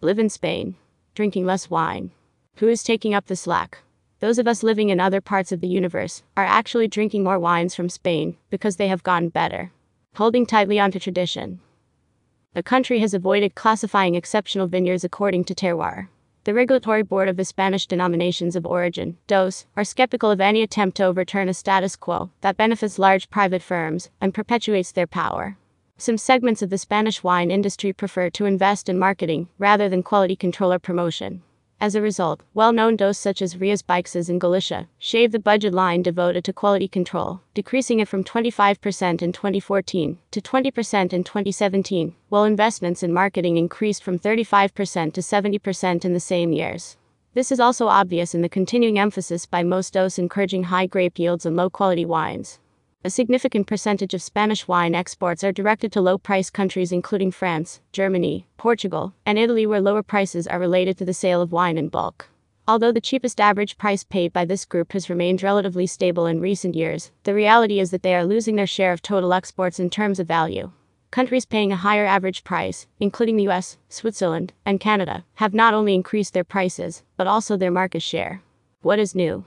Live in Spain. Drinking less wine. Who is taking up the slack? Those of us living in other parts of the universe are actually drinking more wines from Spain because they have gotten better. Holding tightly onto tradition. The country has avoided classifying exceptional vineyards according to terroir. The Regulatory Board of the Spanish Denominations of Origin, DOS, are skeptical of any attempt to overturn a status quo that benefits large private firms and perpetuates their power. Some segments of the Spanish wine industry prefer to invest in marketing rather than quality control or promotion. As a result, well known dos such as Rías Baixas in Galicia shaved the budget line devoted to quality control, decreasing it from 25% in 2014 to 20% in 2017, while investments in marketing increased from 35% to 70% in the same years. This is also obvious in the continuing emphasis by most dos encouraging high grape yields and low quality wines. A significant percentage of Spanish wine exports are directed to low price countries including France, Germany, Portugal, and Italy, where lower prices are related to the sale of wine in bulk. Although the cheapest average price paid by this group has remained relatively stable in recent years, the reality is that they are losing their share of total exports in terms of value. Countries paying a higher average price, including the US, Switzerland, and Canada, have not only increased their prices, but also their market share. What is new?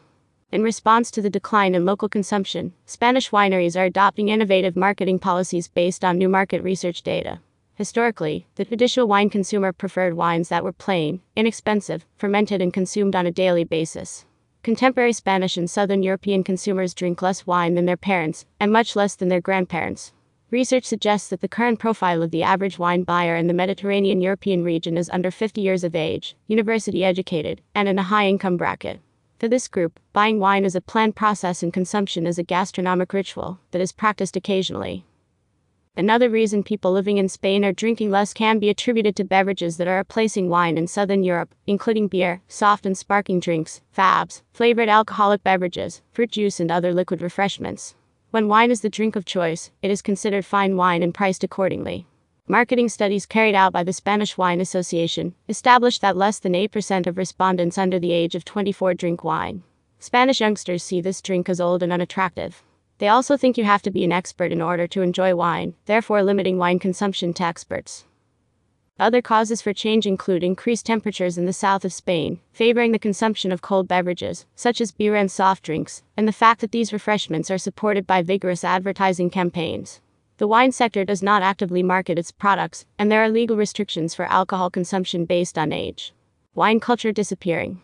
In response to the decline in local consumption, Spanish wineries are adopting innovative marketing policies based on new market research data. Historically, the traditional wine consumer preferred wines that were plain, inexpensive, fermented, and consumed on a daily basis. Contemporary Spanish and Southern European consumers drink less wine than their parents, and much less than their grandparents. Research suggests that the current profile of the average wine buyer in the Mediterranean European region is under 50 years of age, university educated, and in a high income bracket. For this group, buying wine is a planned process and consumption is a gastronomic ritual that is practiced occasionally. Another reason people living in Spain are drinking less can be attributed to beverages that are replacing wine in southern Europe, including beer, soft and sparkling drinks, fabs, flavored alcoholic beverages, fruit juice, and other liquid refreshments. When wine is the drink of choice, it is considered fine wine and priced accordingly. Marketing studies carried out by the Spanish Wine Association established that less than 8% of respondents under the age of 24 drink wine. Spanish youngsters see this drink as old and unattractive. They also think you have to be an expert in order to enjoy wine, therefore, limiting wine consumption to experts. Other causes for change include increased temperatures in the south of Spain, favoring the consumption of cold beverages, such as beer and soft drinks, and the fact that these refreshments are supported by vigorous advertising campaigns. The wine sector does not actively market its products, and there are legal restrictions for alcohol consumption based on age. Wine culture disappearing.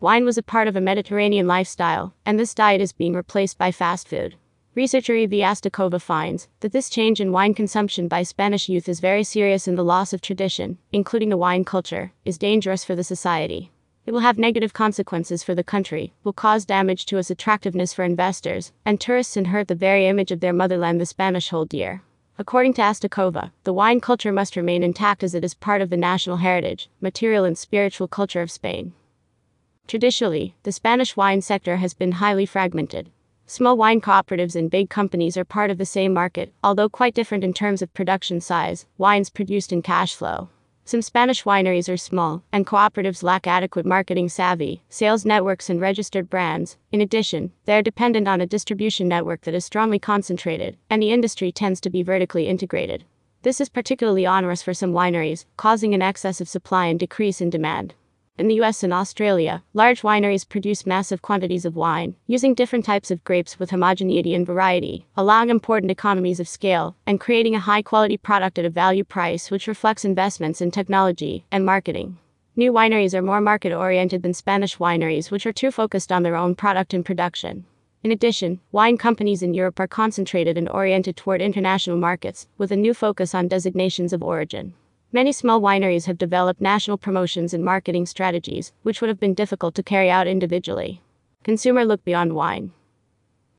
Wine was a part of a Mediterranean lifestyle, and this diet is being replaced by fast food. Researcher Evie Astakova finds that this change in wine consumption by Spanish youth is very serious and the loss of tradition, including the wine culture, is dangerous for the society. It will have negative consequences for the country, will cause damage to its attractiveness for investors and tourists, and hurt the very image of their motherland the Spanish hold dear. According to Astakova, the wine culture must remain intact as it is part of the national heritage, material, and spiritual culture of Spain. Traditionally, the Spanish wine sector has been highly fragmented. Small wine cooperatives and big companies are part of the same market, although quite different in terms of production size, wines produced, and cash flow. Some Spanish wineries are small, and cooperatives lack adequate marketing savvy, sales networks, and registered brands. In addition, they are dependent on a distribution network that is strongly concentrated, and the industry tends to be vertically integrated. This is particularly onerous for some wineries, causing an excess of supply and decrease in demand. In the US and Australia, large wineries produce massive quantities of wine, using different types of grapes with homogeneity and variety, allowing important economies of scale, and creating a high quality product at a value price which reflects investments in technology and marketing. New wineries are more market oriented than Spanish wineries, which are too focused on their own product and production. In addition, wine companies in Europe are concentrated and oriented toward international markets, with a new focus on designations of origin. Many small wineries have developed national promotions and marketing strategies, which would have been difficult to carry out individually. Consumer look beyond wine.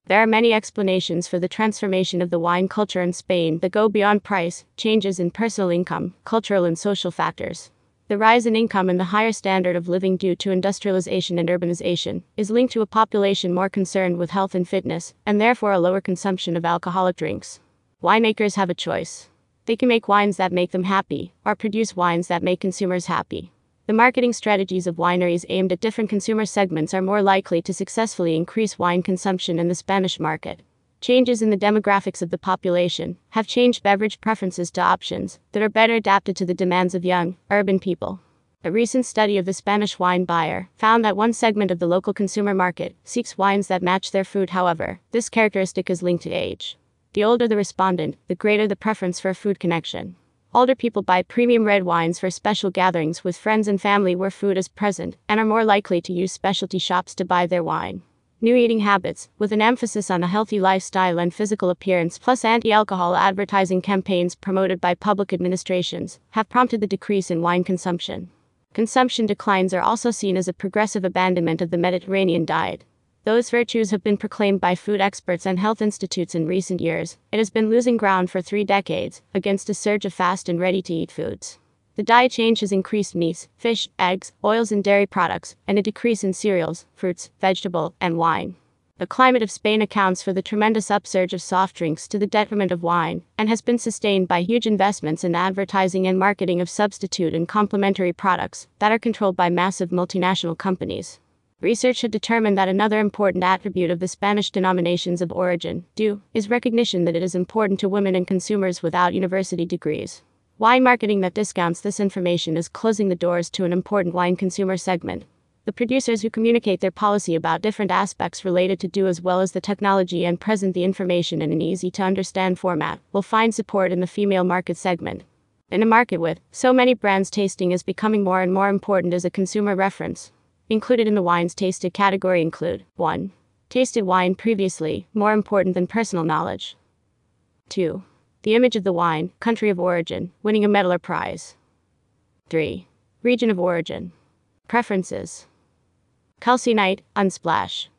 There are many explanations for the transformation of the wine culture in Spain that go beyond price, changes in personal income, cultural and social factors. The rise in income and the higher standard of living due to industrialization and urbanization is linked to a population more concerned with health and fitness, and therefore a lower consumption of alcoholic drinks. Winemakers have a choice. They can make wines that make them happy, or produce wines that make consumers happy. The marketing strategies of wineries aimed at different consumer segments are more likely to successfully increase wine consumption in the Spanish market. Changes in the demographics of the population have changed beverage preferences to options that are better adapted to the demands of young, urban people. A recent study of the Spanish wine buyer found that one segment of the local consumer market seeks wines that match their food, however, this characteristic is linked to age. The older the respondent, the greater the preference for a food connection. Older people buy premium red wines for special gatherings with friends and family where food is present and are more likely to use specialty shops to buy their wine. New eating habits, with an emphasis on a healthy lifestyle and physical appearance, plus anti alcohol advertising campaigns promoted by public administrations, have prompted the decrease in wine consumption. Consumption declines are also seen as a progressive abandonment of the Mediterranean diet. Those virtues have been proclaimed by food experts and health institutes in recent years. It has been losing ground for three decades against a surge of fast and ready to eat foods. The diet change has increased meats, fish, eggs, oils, and dairy products, and a decrease in cereals, fruits, vegetable, and wine. The climate of Spain accounts for the tremendous upsurge of soft drinks to the detriment of wine, and has been sustained by huge investments in advertising and marketing of substitute and complementary products that are controlled by massive multinational companies. Research had determined that another important attribute of the Spanish denominations of origin, DO, is recognition that it is important to women and consumers without university degrees. Wine marketing that discounts this information is closing the doors to an important wine consumer segment. The producers who communicate their policy about different aspects related to DO as well as the technology and present the information in an easy to understand format will find support in the female market segment. In a market with so many brands, tasting is becoming more and more important as a consumer reference. Included in the wines tasted category include 1. Tasted wine previously, more important than personal knowledge. 2 the image of the wine, country of origin, winning a medal or prize. 3. Region of origin. Preferences. Calcinite, unsplash.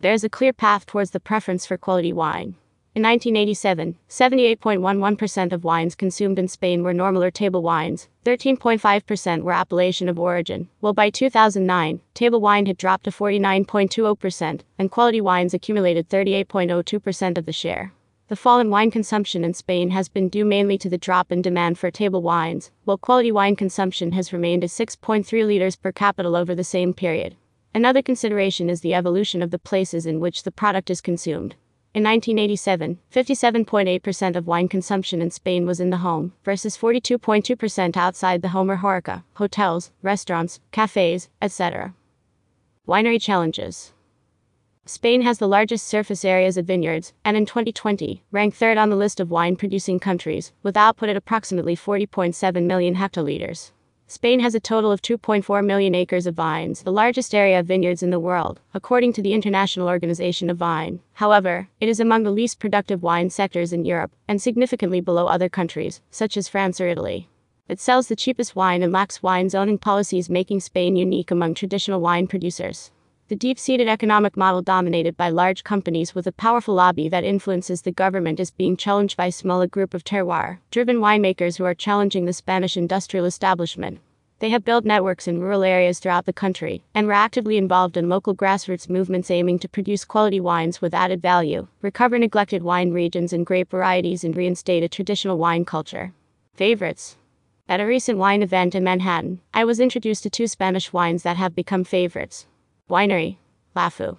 There is a clear path towards the preference for quality wine. In 1987, 78.11% of wines consumed in Spain were normal or table wines, 13.5% were appellation of origin, while by 2009, table wine had dropped to 49.20%, and quality wines accumulated 38.02% of the share. The fall in wine consumption in Spain has been due mainly to the drop in demand for table wines, while quality wine consumption has remained at 6.3 liters per capita over the same period. Another consideration is the evolution of the places in which the product is consumed. In 1987, 57.8% of wine consumption in Spain was in the home, versus 42.2% outside the home or horeca, hotels, restaurants, cafes, etc. Winery challenges. Spain has the largest surface areas of vineyards, and in 2020, ranked third on the list of wine producing countries, with output at approximately 40.7 million hectoliters. Spain has a total of 2.4 million acres of vines, the largest area of vineyards in the world, according to the International Organization of Vine. However, it is among the least productive wine sectors in Europe, and significantly below other countries, such as France or Italy. It sells the cheapest wine and lacks wine zoning policies, making Spain unique among traditional wine producers. The deep seated economic model dominated by large companies with a powerful lobby that influences the government is being challenged by a smaller group of terroir driven winemakers who are challenging the Spanish industrial establishment. They have built networks in rural areas throughout the country and were actively involved in local grassroots movements aiming to produce quality wines with added value, recover neglected wine regions and grape varieties, and reinstate a traditional wine culture. Favorites At a recent wine event in Manhattan, I was introduced to two Spanish wines that have become favorites. Winery, LaFou.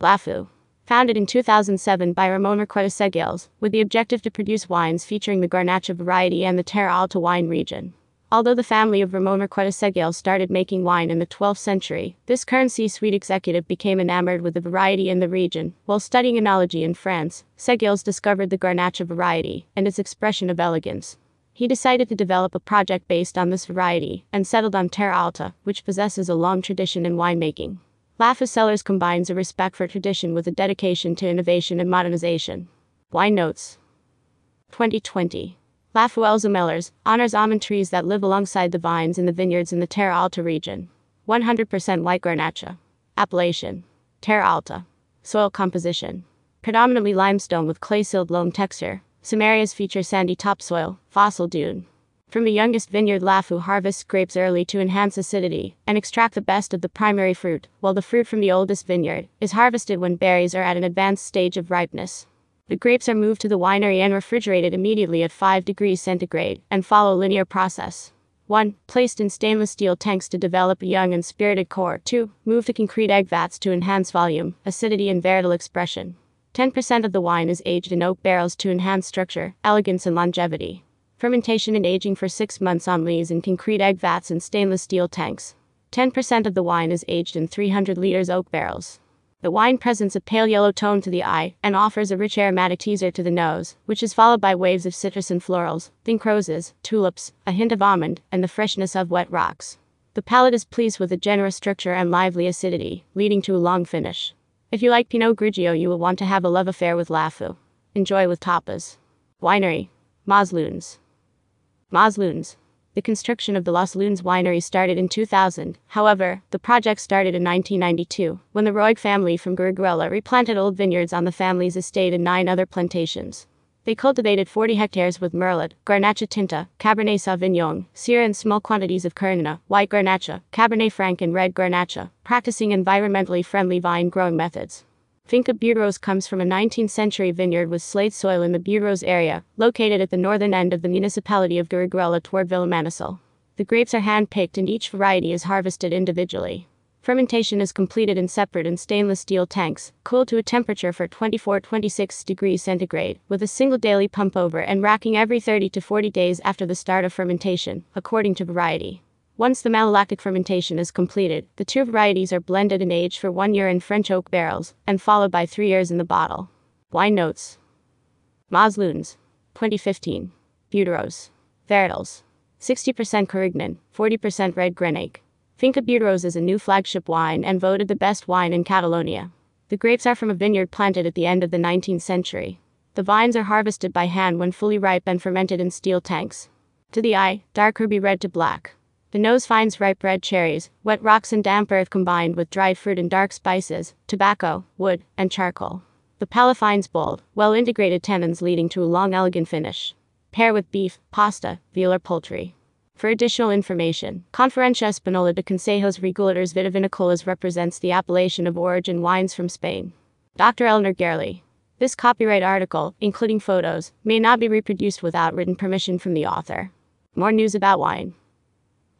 LaFou. Founded in 2007 by Ramon Roqueta Segalés, with the objective to produce wines featuring the Garnacha variety and the Terra Alta wine region. Although the family of Ramon Roqueta Segalés started making wine in the 12th century, this current C-suite executive became enamored with the variety in the region. While studying enology in France, Segalés discovered the Garnacha variety and its expression of elegance. He decided to develop a project based on this variety and settled on Terra Alta, which possesses a long tradition in winemaking. LaFou Cellars combines a respect for tradition with a dedication to innovation and modernization. Wine Notes 2020 LaFou Els Amelers honors almond trees that live alongside the vines in the vineyards in the Terra Alta region. 100% white Garnacha. Appellation Terra Alta. Soil composition predominantly limestone with clay silt loam texture, some areas feature sandy topsoil, fossil dune. From the youngest vineyard, LaFou harvests grapes early to enhance acidity and extract the best of the primary fruit, while the fruit from the oldest vineyard is harvested when berries are at an advanced stage of ripeness. The grapes are moved to the winery and refrigerated immediately at 5 degrees centigrade and follow linear process. 1. Placed in stainless steel tanks to develop a young and spirited core. 2. Moved to concrete egg vats to enhance volume, acidity, and varietal expression. 10% of the wine is aged in oak barrels to enhance structure, elegance, and longevity. Fermentation and aging for six months on lees in concrete egg vats and stainless steel tanks. 10% of the wine is aged in 300 liters oak barrels. The wine presents a pale yellow tone to the eye and offers a rich aromatic teaser to the nose, which is followed by waves of citrus and florals, pink roses, tulips, a hint of almond, and the freshness of wet rocks. The palate is pleased with a generous structure and lively acidity, leading to a long finish. If you like Pinot Grigio, you will want to have a love affair with Lafou. Enjoy with tapas. Winery. Mas Llunes. Maslunes. The construction of the Los Lunes winery started in 2000. However, the project started in 1992, when the Roig family from Garriguella replanted old vineyards on the family's estate and nine other plantations. They cultivated 40 hectares with Merlot, Garnacha Tinta, Cabernet Sauvignon, Syrah and small quantities of Corona, White Garnacha, Cabernet Franc and Red Garnacha, practicing environmentally friendly vine growing methods. Finca Buiros comes from a 19th century vineyard with slate soil in the Buiros area, located at the northern end of the municipality of Garriguella toward Vilamaniscle. The grapes are hand picked and each variety is harvested individually. Fermentation is completed in separate and stainless steel tanks, cooled to a temperature for 24-26 degrees centigrade, with a single daily pump over and racking every 30 to 40 days after the start of fermentation, according to variety. Once the malolactic fermentation is completed, the two varieties are blended and aged for one year in French oak barrels, and followed by three years in the bottle. Wine notes Mas Llunes, 2015. Buteros. Varietals. 60% Carignan, 40% Red Grenache. Finca Buteros is a new flagship wine and voted the best wine in Catalonia. The grapes are from a vineyard planted at the end of the 19th century. The vines are harvested by hand when fully ripe and fermented in steel tanks. To the eye, dark ruby red to black. The nose finds ripe red cherries, wet rocks and damp earth combined with dried fruit and dark spices, tobacco, wood, and charcoal. The palate finds bold, well integrated tannins leading to a long elegant finish. Pair with beef, pasta, veal or poultry. For additional information, Conferencia Española de Consejos Reguladores Vitivinicolas represents the appellation of origin wines from Spain. Dr. Eleanor Garely. This copyright article, including photos, may not be reproduced without written permission from the author. More news about wine.